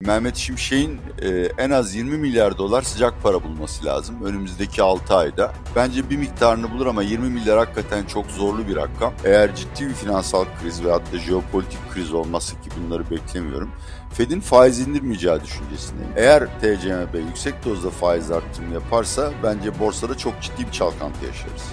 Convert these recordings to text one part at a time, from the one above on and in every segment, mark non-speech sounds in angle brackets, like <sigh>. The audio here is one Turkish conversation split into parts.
Mehmet Şimşek'in e, en az 20 milyar dolar sıcak para bulması lazım önümüzdeki 6 ayda. Bence bir miktarını bulur ama 20 milyar hakikaten çok zorlu bir rakam. Eğer ciddi bir finansal kriz ve hatta jeopolitik kriz olması ki bunları beklemiyorum. Fed'in faiz indirmeyeceği düşüncesindeyim. Eğer TCMB yüksek dozda faiz arttırımı yaparsa bence borsada çok ciddi bir çalkantı yaşarız.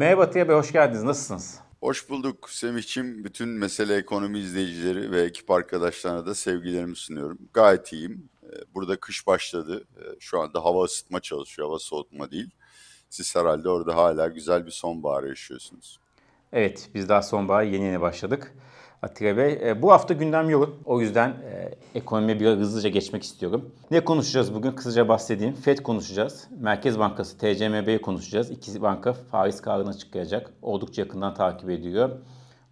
Merhaba Atiye Bey, hoş geldiniz. Nasılsınız? Hoş bulduk Semih'ciğim. Bütün mesele ekonomi izleyicileri ve ekip arkadaşlarına da sevgilerimi sunuyorum. Gayet iyiyim. Ee, burada kış başladı. Ee, şu anda hava ısıtma çalışıyor, hava soğutma değil. Siz herhalde orada hala güzel bir sonbahar yaşıyorsunuz. Evet, biz daha sonbahar yeni yeni başladık. Atilla Bey. E, bu hafta gündem yoğun. O yüzden e, ekonomiye biraz hızlıca geçmek istiyorum. Ne konuşacağız bugün? Kısaca bahsedeyim. FED konuşacağız. Merkez Bankası TCMB'yi konuşacağız. İki banka faiz kararını açıklayacak. Oldukça yakından takip ediyor.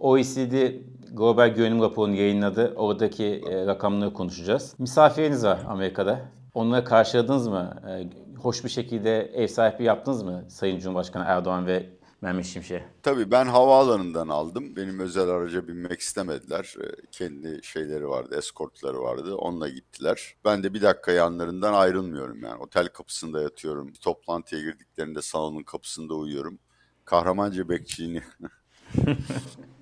OECD Global Güvenim raporunu yayınladı. Oradaki e, rakamları konuşacağız. Misafiriniz var Amerika'da. Onları karşıladınız mı? E, hoş bir şekilde ev sahipliği yaptınız mı Sayın Cumhurbaşkanı Erdoğan ve Mehmet Şimşek? Tabii ben havaalanından aldım. Benim özel araca binmek istemediler. Ee, kendi şeyleri vardı, eskortları vardı. Onunla gittiler. Ben de bir dakika yanlarından ayrılmıyorum yani. Otel kapısında yatıyorum. Toplantıya girdiklerinde salonun kapısında uyuyorum. Kahramanca bekçiliğini <laughs>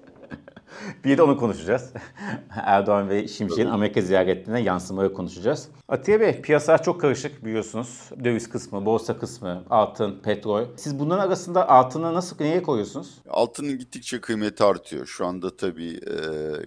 <laughs> bir de onu konuşacağız. <laughs> Erdoğan ve Şimşek'in Amerika ziyaretlerine yansımaları konuşacağız. Atiye Bey, piyasalar çok karışık biliyorsunuz. Döviz kısmı, borsa kısmı, altın, petrol. Siz bunların arasında altına nasıl, neye koyuyorsunuz? Altının gittikçe kıymeti artıyor. Şu anda tabii e,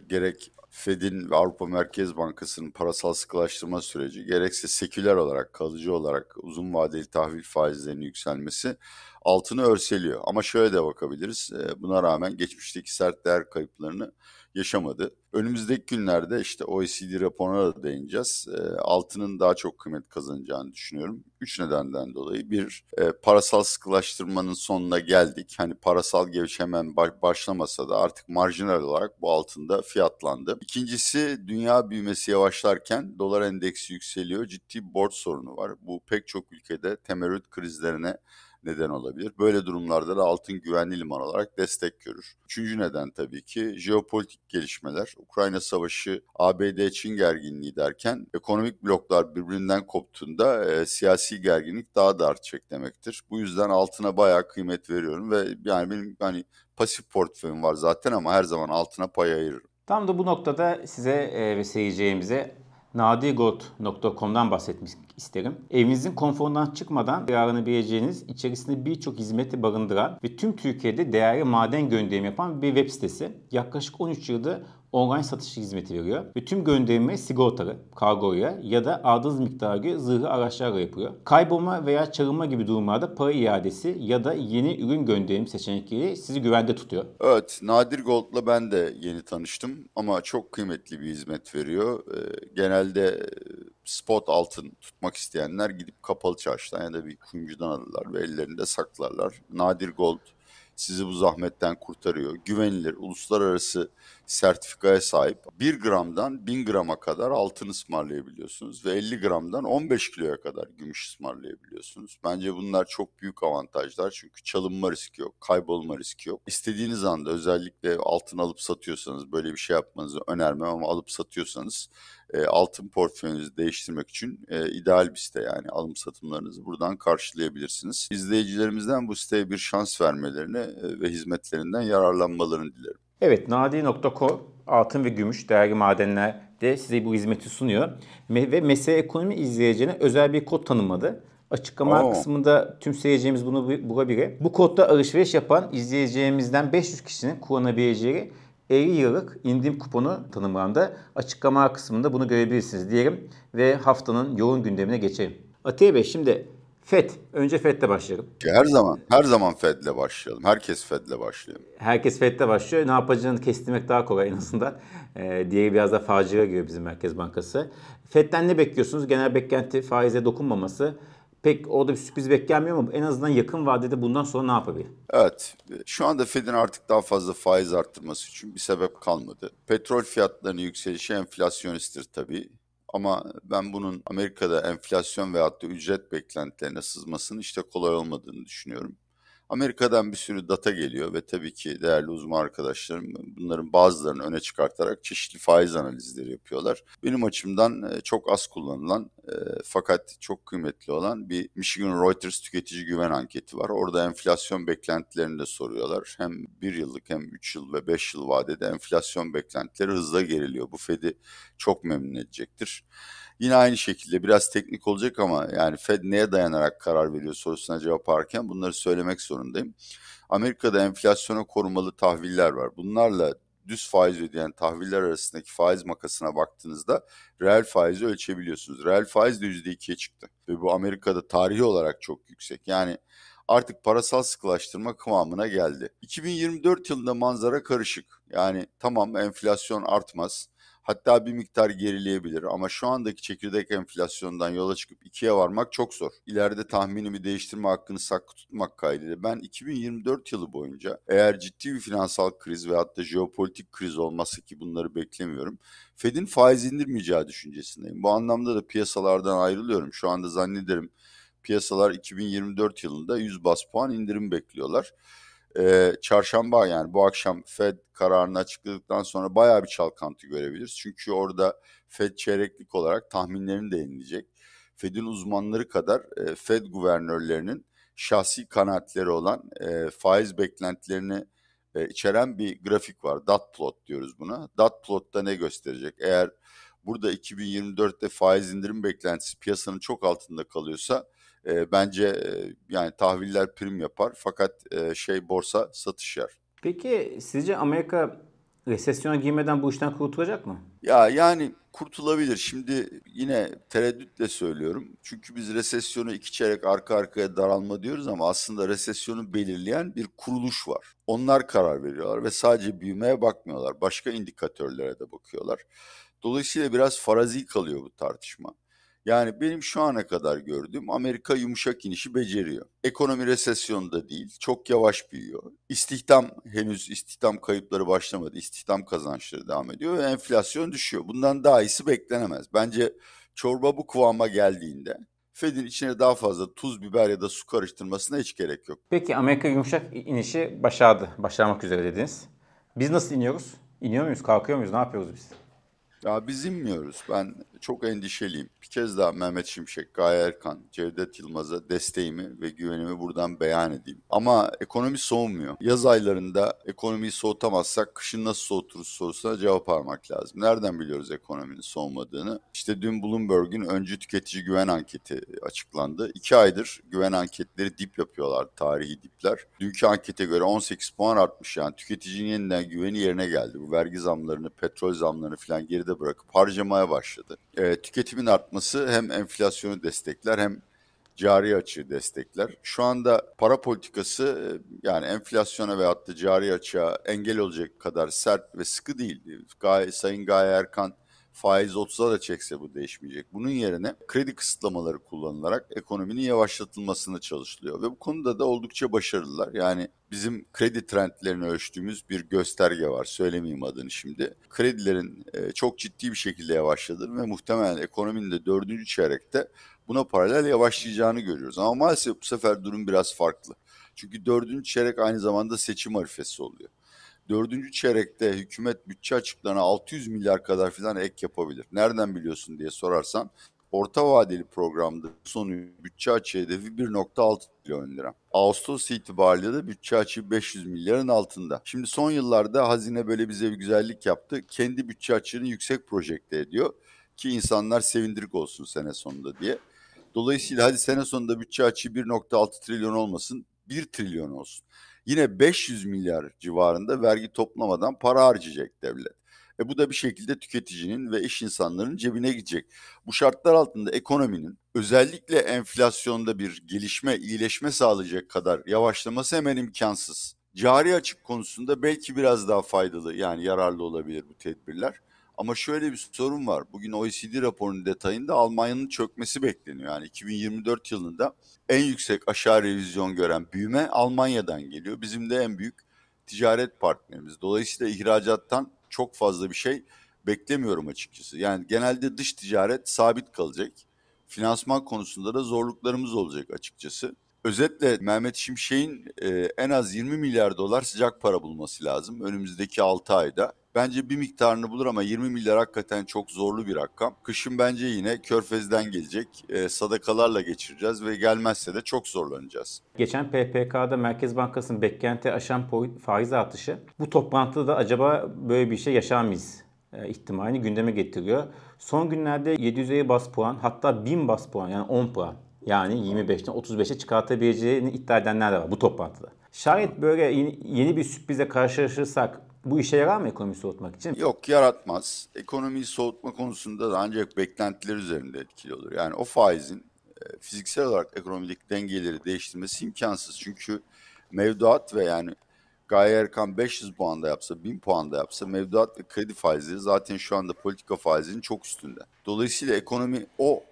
gerek Fed'in ve Avrupa Merkez Bankası'nın parasal sıkılaştırma süreci gerekse seküler olarak, kalıcı olarak uzun vadeli tahvil faizlerinin yükselmesi altını örseliyor. Ama şöyle de bakabiliriz. E, buna rağmen geçmişteki sert değer kayıplarını yaşamadı. Önümüzdeki günlerde işte OECD raporuna da değineceğiz. E, altının daha çok kıymet kazanacağını düşünüyorum. Üç nedenden dolayı. Bir, e, parasal sıkılaştırmanın sonuna geldik. Hani parasal gevşemen başlamasa da artık marjinal olarak bu altında fiyatlandı. İkincisi, dünya büyümesi yavaşlarken dolar endeksi yükseliyor. Ciddi borç sorunu var. Bu pek çok ülkede temerrüt krizlerine neden olabilir. Böyle durumlarda da altın güvenli liman olarak destek görür. Üçüncü neden tabii ki jeopolitik gelişmeler. Ukrayna Savaşı, ABD-Çin gerginliği derken ekonomik bloklar birbirinden koptuğunda e, siyasi gerginlik daha da artacak demektir. Bu yüzden altına bayağı kıymet veriyorum ve yani benim hani pasif portföyüm var zaten ama her zaman altına pay ayırırım. Tam da bu noktada size e, ve seyircilerimize nadigot.com'dan bahsetmek isterim. Evinizin konforundan çıkmadan yararlanabileceğiniz içerisinde birçok hizmeti barındıran ve tüm Türkiye'de değerli maden gönderimi yapan bir web sitesi. Yaklaşık 13 yılda online satış hizmeti veriyor. Ve tüm gönderme sigortalı, kargoya ya da aldığınız miktara göre zırhlı araçlarla yapıyor. Kaybolma veya çalınma gibi durumlarda para iadesi ya da yeni ürün gönderim seçenekleri sizi güvende tutuyor. Evet, Nadir Gold'la ben de yeni tanıştım ama çok kıymetli bir hizmet veriyor. Ee, genelde spot altın tutmak isteyenler gidip kapalı çarşıdan ya da bir kuyumcudan alırlar ve ellerinde saklarlar. Nadir Gold sizi bu zahmetten kurtarıyor. Güvenilir, uluslararası sertifikaya sahip 1 gramdan 1000 grama kadar altın ısmarlayabiliyorsunuz ve 50 gramdan 15 kiloya kadar gümüş ısmarlayabiliyorsunuz. Bence bunlar çok büyük avantajlar çünkü çalınma riski yok, kaybolma riski yok. İstediğiniz anda özellikle altın alıp satıyorsanız böyle bir şey yapmanızı önermem ama alıp satıyorsanız e, altın portföyünüzü değiştirmek için e, ideal bir site yani alım satımlarınızı buradan karşılayabilirsiniz. İzleyicilerimizden bu siteye bir şans vermelerini e, ve hizmetlerinden yararlanmalarını dilerim. Evet, nadi.co altın ve gümüş değerli madenler de size bu hizmeti sunuyor. Ve mesele ekonomi izleyeceğine özel bir kod tanımladı. Açıklama Oo. kısmında tüm seyircimiz bunu bulabilir. Bu kodda alışveriş yapan izleyeceğimizden 500 kişinin kullanabileceği 50 yıllık indirim kuponu tanımlandı. Açıklama kısmında bunu görebilirsiniz diyelim ve haftanın yoğun gündemine geçelim. Atiye Bey şimdi FED. Önce FED'le başlayalım. Her zaman, her zaman FED'le başlayalım. Herkes FED'le başlıyor. Herkes FED'le başlıyor. Ne yapacağını kestirmek daha kolay en azından. Ee, diğeri biraz da facia giriyor bizim Merkez Bankası. FED'den ne bekliyorsunuz? Genel beklenti faize dokunmaması. Pek orada bir sürpriz beklenmiyor ama en azından yakın vadede bundan sonra ne yapabilir? Evet. Şu anda Fed'in artık daha fazla faiz arttırması için bir sebep kalmadı. Petrol fiyatlarının yükselişi enflasyonisttir tabii Ama ben bunun Amerika'da enflasyon veyahut da ücret beklentilerine sızmasının işte kolay olmadığını düşünüyorum. Amerika'dan bir sürü data geliyor ve tabii ki değerli uzman arkadaşlarım bunların bazılarını öne çıkartarak çeşitli faiz analizleri yapıyorlar. Benim açımdan e, çok az kullanılan e, fakat çok kıymetli olan bir Michigan Reuters tüketici güven anketi var. Orada enflasyon beklentilerini de soruyorlar. Hem bir yıllık hem üç yıl ve beş yıl vadede enflasyon beklentileri hızla geriliyor. Bu Fed'i çok memnun edecektir. Yine aynı şekilde biraz teknik olacak ama yani Fed neye dayanarak karar veriyor sorusuna cevap ararken bunları söylemek zorundayım. Amerika'da enflasyona korumalı tahviller var. Bunlarla düz faiz ödeyen tahviller arasındaki faiz makasına baktığınızda reel faizi ölçebiliyorsunuz. Reel faiz de %2'ye çıktı. Ve bu Amerika'da tarihi olarak çok yüksek. Yani artık parasal sıkılaştırma kıvamına geldi. 2024 yılında manzara karışık. Yani tamam enflasyon artmaz Hatta bir miktar gerileyebilir ama şu andaki çekirdek enflasyondan yola çıkıp ikiye varmak çok zor. İleride tahminimi değiştirme hakkını saklı tutmak kaydıyla ben 2024 yılı boyunca eğer ciddi bir finansal kriz ve hatta jeopolitik kriz olmazsa ki bunları beklemiyorum. Fed'in faiz indirmeyeceği düşüncesindeyim. Bu anlamda da piyasalardan ayrılıyorum. Şu anda zannederim piyasalar 2024 yılında 100 bas puan indirim bekliyorlar e, çarşamba yani bu akşam Fed kararını açıkladıktan sonra bayağı bir çalkantı görebiliriz. Çünkü orada Fed çeyreklik olarak tahminlerini de yenileyecek. Fed'in uzmanları kadar e, Fed guvernörlerinin şahsi kanaatleri olan e, faiz beklentilerini e, içeren bir grafik var. Dot plot diyoruz buna. Dot plotta ne gösterecek? Eğer burada 2024'te faiz indirim beklentisi piyasanın çok altında kalıyorsa e, bence e, yani tahviller prim yapar fakat e, şey borsa satış yer. Peki sizce Amerika resesyona girmeden bu işten kurtulacak mı? Ya yani kurtulabilir. Şimdi yine tereddütle söylüyorum. Çünkü biz resesyonu iki çeyrek arka arkaya daralma diyoruz ama aslında resesyonu belirleyen bir kuruluş var. Onlar karar veriyorlar ve sadece büyümeye bakmıyorlar. Başka indikatörlere de bakıyorlar. Dolayısıyla biraz farazi kalıyor bu tartışma. Yani benim şu ana kadar gördüğüm Amerika yumuşak inişi beceriyor. Ekonomi resesyonda değil, çok yavaş büyüyor. İstihdam henüz istihdam kayıpları başlamadı. İstihdam kazançları devam ediyor ve enflasyon düşüyor. Bundan daha iyisi beklenemez. Bence çorba bu kıvama geldiğinde Fed'in içine daha fazla tuz, biber ya da su karıştırmasına hiç gerek yok. Peki Amerika yumuşak inişi başardı. Başarmak üzere dediniz. Biz nasıl iniyoruz? İniyor muyuz? Kalkıyor muyuz? Ne yapıyoruz biz? Ya biz inmiyoruz. Ben çok endişeliyim. Bir kez daha Mehmet Şimşek, Gaye Erkan, Cevdet Yılmaz'a desteğimi ve güvenimi buradan beyan edeyim. Ama ekonomi soğumuyor. Yaz aylarında ekonomiyi soğutamazsak kışın nasıl soğuturuz sorusuna cevap aramak lazım. Nereden biliyoruz ekonominin soğumadığını? İşte dün Bloomberg'un öncü tüketici güven anketi açıklandı. İki aydır güven anketleri dip yapıyorlar, tarihi dipler. Dünkü ankete göre 18 puan artmış yani tüketicinin yeniden güveni yerine geldi. Bu vergi zamlarını, petrol zamlarını falan geride bırakıp harcamaya başladı e, tüketimin artması hem enflasyonu destekler hem cari açığı destekler. Şu anda para politikası e, yani enflasyona veyahut da cari açığa engel olacak kadar sert ve sıkı değil. Gaye, Sayın Gaye Erkan faiz 30'a da çekse bu değişmeyecek. Bunun yerine kredi kısıtlamaları kullanılarak ekonominin yavaşlatılmasını çalışılıyor. Ve bu konuda da oldukça başarılılar. Yani bizim kredi trendlerini ölçtüğümüz bir gösterge var. Söylemeyeyim adını şimdi. Kredilerin e, çok ciddi bir şekilde yavaşladığını ve muhtemelen ekonominin de dördüncü çeyrekte buna paralel yavaşlayacağını görüyoruz. Ama maalesef bu sefer durum biraz farklı. Çünkü dördüncü çeyrek aynı zamanda seçim arifesi oluyor dördüncü çeyrekte hükümet bütçe açıklarına 600 milyar kadar filan ek yapabilir. Nereden biliyorsun diye sorarsan orta vadeli programda sonu bütçe açığı hedefi 1.6 trilyon lira. Ağustos itibariyle de bütçe açığı 500 milyarın altında. Şimdi son yıllarda hazine böyle bize bir güzellik yaptı. Kendi bütçe açığını yüksek projekte ediyor ki insanlar sevindirik olsun sene sonunda diye. Dolayısıyla hadi sene sonunda bütçe açığı 1.6 trilyon olmasın 1 trilyon olsun yine 500 milyar civarında vergi toplamadan para harcayacak devlet. E bu da bir şekilde tüketicinin ve iş insanlarının cebine gidecek. Bu şartlar altında ekonominin özellikle enflasyonda bir gelişme, iyileşme sağlayacak kadar yavaşlaması hemen imkansız. Cari açık konusunda belki biraz daha faydalı yani yararlı olabilir bu tedbirler. Ama şöyle bir sorun var. Bugün OECD raporunun detayında Almanya'nın çökmesi bekleniyor. Yani 2024 yılında en yüksek aşağı revizyon gören büyüme Almanya'dan geliyor. Bizim de en büyük ticaret partnerimiz. Dolayısıyla ihracattan çok fazla bir şey beklemiyorum açıkçası. Yani genelde dış ticaret sabit kalacak. Finansman konusunda da zorluklarımız olacak açıkçası. Özetle Mehmet Şimşek'in e, en az 20 milyar dolar sıcak para bulması lazım önümüzdeki 6 ayda. Bence bir miktarını bulur ama 20 milyar hakikaten çok zorlu bir rakam. Kışın bence yine Körfez'den gelecek. E, sadakalarla geçireceğiz ve gelmezse de çok zorlanacağız. Geçen PPK'da Merkez Bankası'nın beklenti aşan faiz artışı. Bu toplantıda da acaba böyle bir şey yaşar mıyız? E, ihtimalini gündeme getiriyor. Son günlerde 750 bas puan hatta 1000 bas puan yani 10 puan yani 25'ten 35'e çıkartabileceğini iddia edenler de var bu toplantıda. Şayet böyle yeni bir sürprize karşılaşırsak bu işe yarar mı ekonomiyi soğutmak için? Yok yaratmaz. Ekonomiyi soğutma konusunda da ancak beklentiler üzerinde etkili olur. Yani o faizin e, fiziksel olarak ekonomideki dengeleri değiştirmesi imkansız. Çünkü mevduat ve yani Gaye Erkan 500 puanda yapsa, 1000 puanda yapsa mevduat ve kredi faizleri zaten şu anda politika faizinin çok üstünde. Dolayısıyla ekonomi o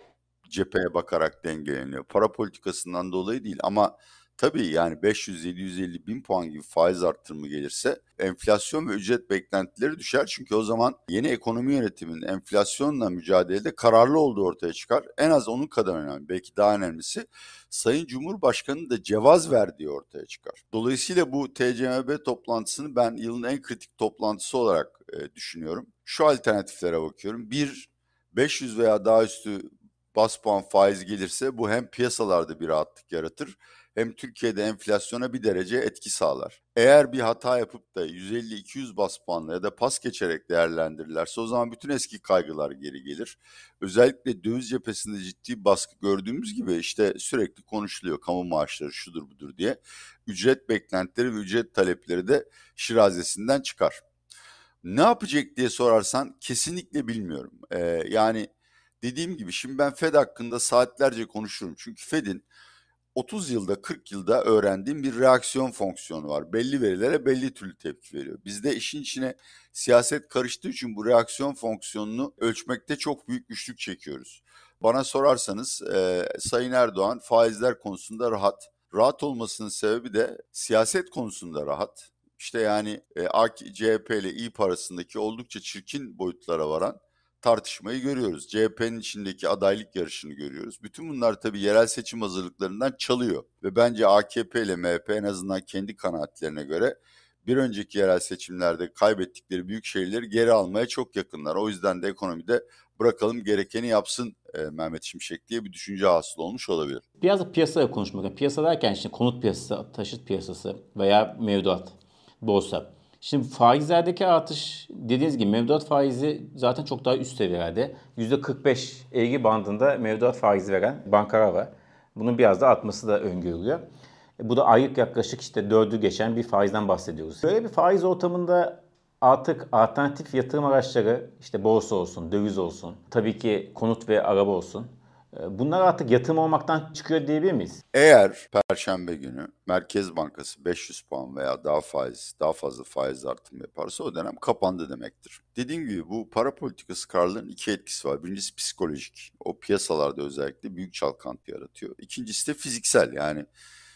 cepheye bakarak dengeleniyor. Para politikasından dolayı değil ama tabii yani 500, 750 bin puan gibi faiz arttırımı gelirse enflasyon ve ücret beklentileri düşer. Çünkü o zaman yeni ekonomi yönetiminin enflasyonla mücadelede kararlı olduğu ortaya çıkar. En az onun kadar önemli. Belki daha önemlisi Sayın Cumhurbaşkanı da cevaz verdiği ortaya çıkar. Dolayısıyla bu TCMB toplantısını ben yılın en kritik toplantısı olarak e, düşünüyorum. Şu alternatiflere bakıyorum. Bir, 500 veya daha üstü bas puan faiz gelirse bu hem piyasalarda bir rahatlık yaratır hem Türkiye'de enflasyona bir derece etki sağlar. Eğer bir hata yapıp da 150-200 bas puanla ya da pas geçerek değerlendirirlerse o zaman bütün eski kaygılar geri gelir. Özellikle döviz cephesinde ciddi baskı gördüğümüz gibi işte sürekli konuşuluyor kamu maaşları şudur budur diye. Ücret beklentileri ve ücret talepleri de şirazesinden çıkar. Ne yapacak diye sorarsan kesinlikle bilmiyorum. Ee, yani dediğim gibi şimdi ben Fed hakkında saatlerce konuşurum. Çünkü Fed'in 30 yılda 40 yılda öğrendiğim bir reaksiyon fonksiyonu var. Belli verilere belli türlü tepki veriyor. Bizde işin içine siyaset karıştığı için bu reaksiyon fonksiyonunu ölçmekte çok büyük güçlük çekiyoruz. Bana sorarsanız e, Sayın Erdoğan faizler konusunda rahat. Rahat olmasının sebebi de siyaset konusunda rahat. İşte yani e, AK, CHP ile İYİ arasındaki oldukça çirkin boyutlara varan tartışmayı görüyoruz. CHP'nin içindeki adaylık yarışını görüyoruz. Bütün bunlar tabii yerel seçim hazırlıklarından çalıyor. Ve bence AKP ile MHP en azından kendi kanaatlerine göre bir önceki yerel seçimlerde kaybettikleri büyük şehirleri geri almaya çok yakınlar. O yüzden de ekonomide bırakalım gerekeni yapsın e, Mehmet Şimşek diye bir düşünce hasıl olmuş olabilir. Biraz da piyasaya konuşmak. Piyasa derken işte konut piyasası, taşıt piyasası veya mevduat, borsa. Şimdi faizlerdeki artış dediğiniz gibi mevduat faizi zaten çok daha üst seviyelerde. %45 eğri bandında mevduat faizi veren bankalar var. Bunun biraz da artması da öngörülüyor. E, bu da aylık yaklaşık işte dördü geçen bir faizden bahsediyoruz. Böyle bir faiz ortamında artık alternatif yatırım araçları işte borsa olsun, döviz olsun, tabii ki konut ve araba olsun bunlar artık yatırım olmaktan çıkıyor diyebilir miyiz? Eğer Perşembe günü Merkez Bankası 500 puan veya daha faiz, daha fazla faiz artımı yaparsa o dönem kapandı demektir. Dediğim gibi bu para politikası kararlarının iki etkisi var. Birincisi psikolojik. O piyasalarda özellikle büyük çalkantı yaratıyor. İkincisi de fiziksel. Yani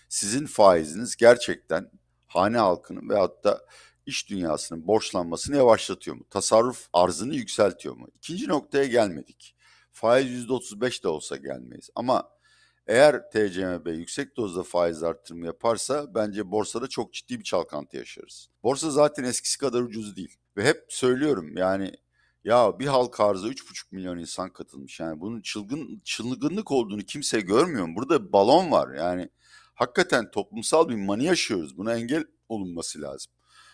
sizin faiziniz gerçekten hane halkının veyahut da iş dünyasının borçlanmasını yavaşlatıyor mu? Tasarruf arzını yükseltiyor mu? İkinci noktaya gelmedik faiz %35 de olsa gelmeyiz. Ama eğer TCMB yüksek dozda faiz artırımı yaparsa bence borsada çok ciddi bir çalkantı yaşarız. Borsa zaten eskisi kadar ucuz değil. Ve hep söylüyorum yani ya bir halk arzı 3,5 milyon insan katılmış. Yani bunun çılgın çılgınlık olduğunu kimse görmüyor mu? Burada balon var. Yani hakikaten toplumsal bir mani yaşıyoruz. Buna engel olunması lazım.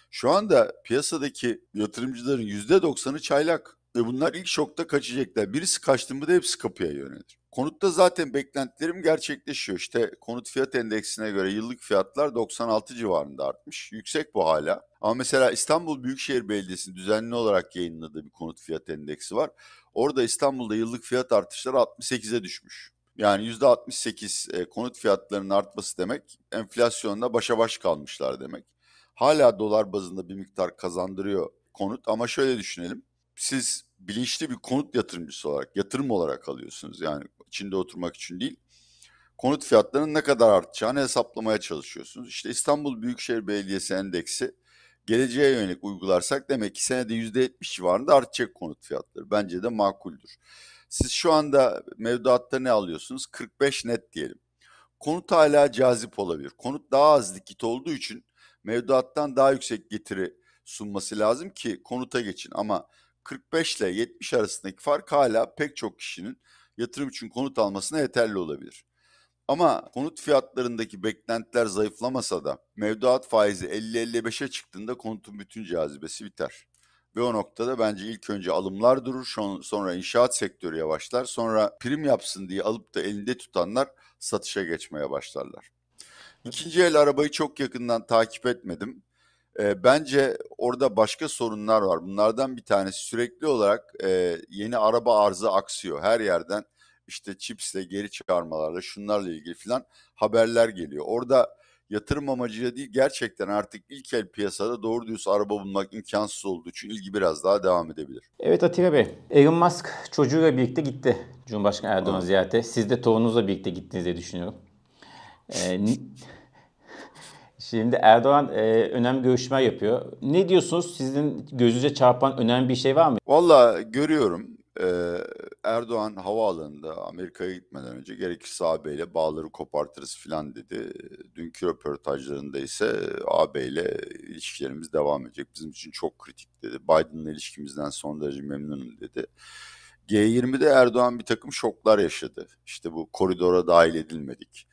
Şu anda piyasadaki yatırımcıların %90'ı çaylak. Ve bunlar ilk şokta kaçacaklar. Birisi kaçtı mı da hepsi kapıya yönelir. Konutta zaten beklentilerim gerçekleşiyor. İşte konut fiyat endeksine göre yıllık fiyatlar 96 civarında artmış. Yüksek bu hala. Ama mesela İstanbul Büyükşehir Belediyesi düzenli olarak yayınladığı bir konut fiyat endeksi var. Orada İstanbul'da yıllık fiyat artışları 68'e düşmüş. Yani %68 e, konut fiyatlarının artması demek enflasyonda başa baş kalmışlar demek. Hala dolar bazında bir miktar kazandırıyor konut ama şöyle düşünelim. Siz bilinçli bir konut yatırımcısı olarak, yatırım olarak alıyorsunuz. Yani içinde oturmak için değil. Konut fiyatlarının ne kadar artacağını hesaplamaya çalışıyorsunuz. İşte İstanbul Büyükşehir Belediyesi Endeksi geleceğe yönelik uygularsak demek ki senede %70 civarında artacak konut fiyatları. Bence de makuldür. Siz şu anda mevduatta ne alıyorsunuz? 45 net diyelim. Konut hala cazip olabilir. Konut daha az likit olduğu için mevduattan daha yüksek getiri sunması lazım ki konuta geçin. Ama 45 ile 70 arasındaki fark hala pek çok kişinin yatırım için konut almasına yeterli olabilir. Ama konut fiyatlarındaki beklentiler zayıflamasa da mevduat faizi 50-55'e çıktığında konutun bütün cazibesi biter. Ve o noktada bence ilk önce alımlar durur, sonra inşaat sektörü yavaşlar, sonra prim yapsın diye alıp da elinde tutanlar satışa geçmeye başlarlar. İkinci el arabayı çok yakından takip etmedim. E, bence orada başka sorunlar var. Bunlardan bir tanesi sürekli olarak e, yeni araba arzı aksıyor. Her yerden işte çipsle, geri çıkarmalarla, şunlarla ilgili filan haberler geliyor. Orada yatırım amacıyla değil gerçekten artık ilk el piyasada doğru düz araba bulmak imkansız olduğu için ilgi biraz daha devam edebilir. Evet Atilla Bey, Elon Musk çocuğuyla birlikte gitti Cumhurbaşkanı Erdoğan ziyarete. Siz de torununuzla birlikte gittiniz diye düşünüyorum. Ee, Şimdi Erdoğan e, önemli görüşmeler yapıyor. Ne diyorsunuz? Sizin gözünüze çarpan önemli bir şey var mı? Valla görüyorum. Ee, Erdoğan havaalanında Amerika'ya gitmeden önce gerekirse AB ile bağları kopartırız filan dedi. Dünkü röportajlarında ise AB ile ilişkilerimiz devam edecek. Bizim için çok kritik dedi. Biden'la ilişkimizden son derece memnunum dedi. G20'de Erdoğan bir takım şoklar yaşadı. İşte bu koridora dahil edilmedik.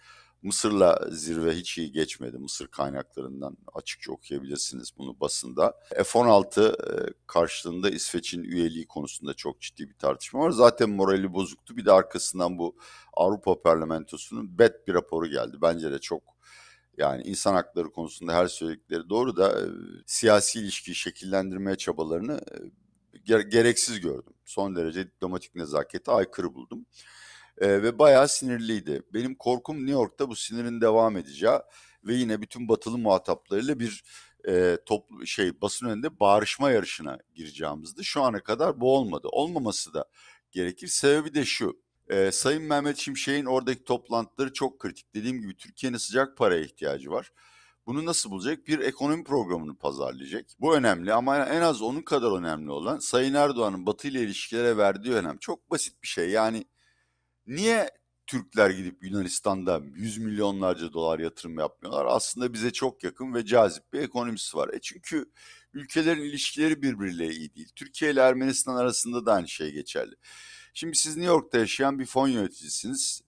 Mısır'la zirve hiç iyi geçmedi. Mısır kaynaklarından açıkça okuyabilirsiniz bunu basında. F-16 e, karşılığında İsveç'in üyeliği konusunda çok ciddi bir tartışma var. Zaten morali bozuktu. Bir de arkasından bu Avrupa Parlamentosu'nun BET bir raporu geldi. Bence de çok yani insan hakları konusunda her söyledikleri doğru da e, siyasi ilişkiyi şekillendirmeye çabalarını e, gereksiz gördüm. Son derece diplomatik nezakete aykırı buldum e, ve bayağı sinirliydi. Benim korkum New York'ta bu sinirin devam edeceği ve yine bütün batılı muhataplarıyla bir e, toplu şey basın önünde bağırışma yarışına gireceğimizdi. Şu ana kadar bu olmadı. Olmaması da gerekir. Sebebi de şu. E, Sayın Mehmet Şimşek'in oradaki toplantıları çok kritik. Dediğim gibi Türkiye'nin sıcak paraya ihtiyacı var. Bunu nasıl bulacak? Bir ekonomi programını pazarlayacak. Bu önemli ama en az onun kadar önemli olan Sayın Erdoğan'ın Batı ile ilişkilere verdiği önem. Çok basit bir şey. Yani Niye Türkler gidip Yunanistan'da yüz milyonlarca dolar yatırım yapmıyorlar? Aslında bize çok yakın ve cazip bir ekonomisi var. E çünkü ülkelerin ilişkileri birbiriyle iyi değil. Türkiye ile Ermenistan arasında da aynı şey geçerli. Şimdi siz New York'ta yaşayan bir fon yöneticisiniz.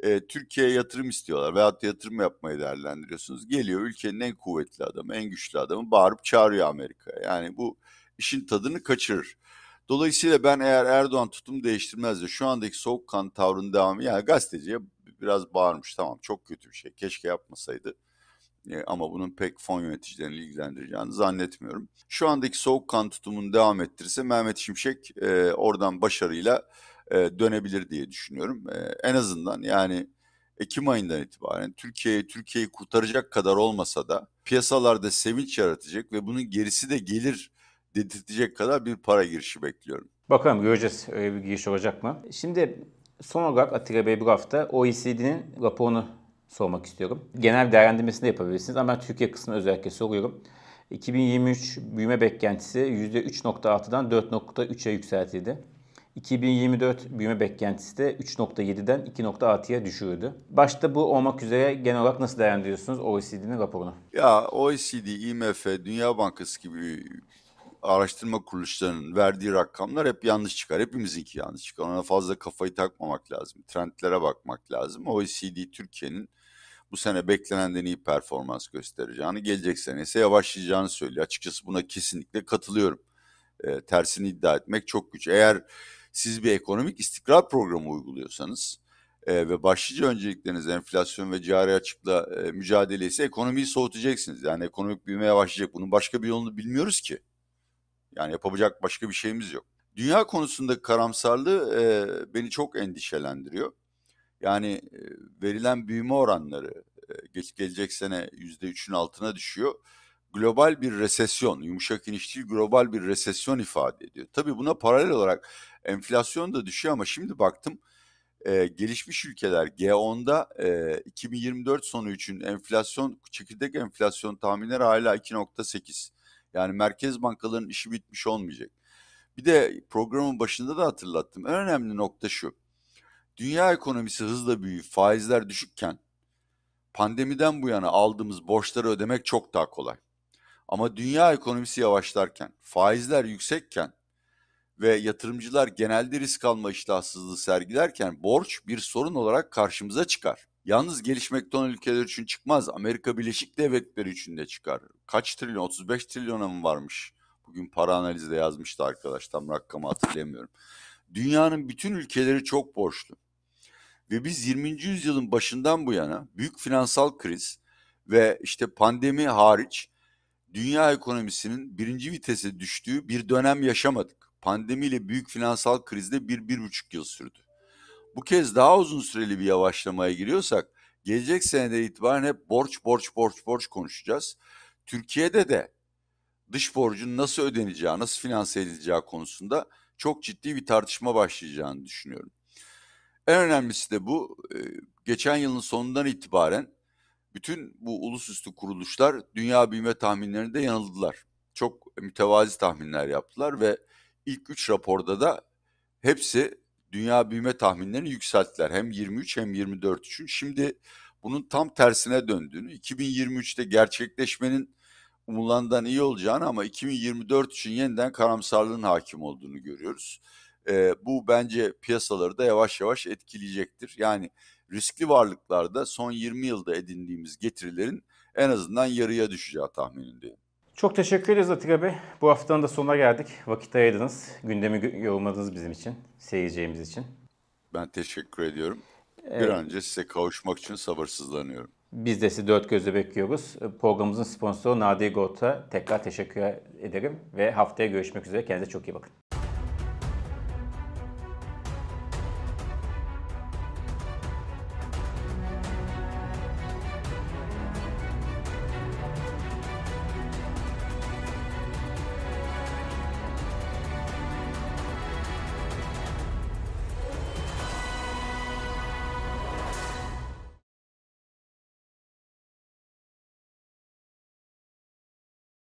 E, Türkiye'ye yatırım istiyorlar veyahut da yatırım yapmayı değerlendiriyorsunuz. Geliyor ülkenin en kuvvetli adamı, en güçlü adamı bağırıp çağırıyor Amerika'ya. Yani bu işin tadını kaçırır. Dolayısıyla ben eğer Erdoğan tutum değiştirmez de şu andaki soğukkan tavrının devamı yani gazeteciye biraz bağırmış tamam çok kötü bir şey keşke yapmasaydı. E, ama bunun pek fon yöneticilerini ilgilendireceğini zannetmiyorum. Şu andaki soğukkan tutumunu devam ettirirse Mehmet Şimşek e, oradan başarıyla e, dönebilir diye düşünüyorum. E, en azından yani Ekim ayından itibaren Türkiye'yi Türkiye'yi kurtaracak kadar olmasa da piyasalarda sevinç yaratacak ve bunun gerisi de gelir dedirtecek kadar bir para girişi bekliyorum. Bakalım göreceğiz öyle bir giriş olacak mı? Şimdi son olarak Atilla Bey bu hafta OECD'nin raporunu sormak istiyorum. Genel değerlendirmesini de yapabilirsiniz ama ben Türkiye kısmını özellikle soruyorum. 2023 büyüme beklentisi %3.6'dan 4.3'e yükseltildi. 2024 büyüme beklentisi de 3.7'den 2.6'ya düşürdü. Başta bu olmak üzere genel olarak nasıl değerlendiriyorsunuz OECD'nin raporunu? Ya OECD, IMF, Dünya Bankası gibi araştırma kuruluşlarının verdiği rakamlar hep yanlış çıkar. Hepimizinki yanlış çıkar. Ona fazla kafayı takmamak lazım. Trendlere bakmak lazım. OECD Türkiye'nin bu sene beklenenden iyi performans göstereceğini, gelecek sene ise yavaşlayacağını söylüyor. Açıkçası buna kesinlikle katılıyorum. E, tersini iddia etmek çok güç. Eğer siz bir ekonomik istikrar programı uyguluyorsanız e, ve başlıca öncelikleriniz enflasyon ve cari açıkla e, mücadele ise ekonomiyi soğutacaksınız. Yani ekonomik büyümeye başlayacak. Bunun başka bir yolunu bilmiyoruz ki. Yani yapabilecek başka bir şeyimiz yok. Dünya konusunda karamsarlığı e, beni çok endişelendiriyor. Yani e, verilen büyüme oranları e, geç gelecek sene yüzde üçün altına düşüyor. Global bir resesyon, yumuşak iniş değil global bir resesyon ifade ediyor. Tabii buna paralel olarak enflasyon da düşüyor ama şimdi baktım e, gelişmiş ülkeler G10'da e, 2024 sonu için enflasyon, çekirdek enflasyon tahminleri hala 2.8. Yani merkez bankaların işi bitmiş olmayacak. Bir de programın başında da hatırlattım. En önemli nokta şu. Dünya ekonomisi hızla büyüyüp faizler düşükken pandemiden bu yana aldığımız borçları ödemek çok daha kolay. Ama dünya ekonomisi yavaşlarken, faizler yüksekken ve yatırımcılar genelde risk alma iştahsızlığı sergilerken borç bir sorun olarak karşımıza çıkar. Yalnız gelişmekte olan ülkeler için çıkmaz. Amerika Birleşik Devletleri için de çıkar. Kaç trilyon? 35 trilyona mı varmış? Bugün para analizde yazmıştı arkadaş. Tam rakamı hatırlayamıyorum. Dünyanın bütün ülkeleri çok borçlu. Ve biz 20. yüzyılın başından bu yana büyük finansal kriz ve işte pandemi hariç dünya ekonomisinin birinci vitese düştüğü bir dönem yaşamadık. Pandemiyle büyük finansal krizde bir, bir buçuk yıl sürdü. Bu kez daha uzun süreli bir yavaşlamaya giriyorsak gelecek senede itibaren hep borç borç borç borç konuşacağız. Türkiye'de de dış borcun nasıl ödeneceği, nasıl finanse edileceği konusunda çok ciddi bir tartışma başlayacağını düşünüyorum. En önemlisi de bu. Geçen yılın sonundan itibaren bütün bu ulusüstü kuruluşlar dünya büyüme tahminlerinde yanıldılar. Çok mütevazi tahminler yaptılar ve ilk üç raporda da hepsi dünya büyüme tahminlerini yükselttiler. Hem 23 hem 24 için. Şimdi bunun tam tersine döndüğünü, 2023'te gerçekleşmenin umulandan iyi olacağını ama 2024 için yeniden karamsarlığın hakim olduğunu görüyoruz. E, bu bence piyasaları da yavaş yavaş etkileyecektir. Yani riskli varlıklarda son 20 yılda edindiğimiz getirilerin en azından yarıya düşeceği tahminindeyim. Çok teşekkür ederiz Atilla Bey. Bu haftanın da sonuna geldik. Vakit ayırdınız. Gündemi yorumladınız bizim için, seyireceğimiz için. Ben teşekkür ediyorum. Bir an önce size kavuşmak için sabırsızlanıyorum. Biz de sizi dört gözle bekliyoruz. Programımızın sponsoru Nadir Gold'a tekrar teşekkür ederim ve haftaya görüşmek üzere. Kendinize çok iyi bakın.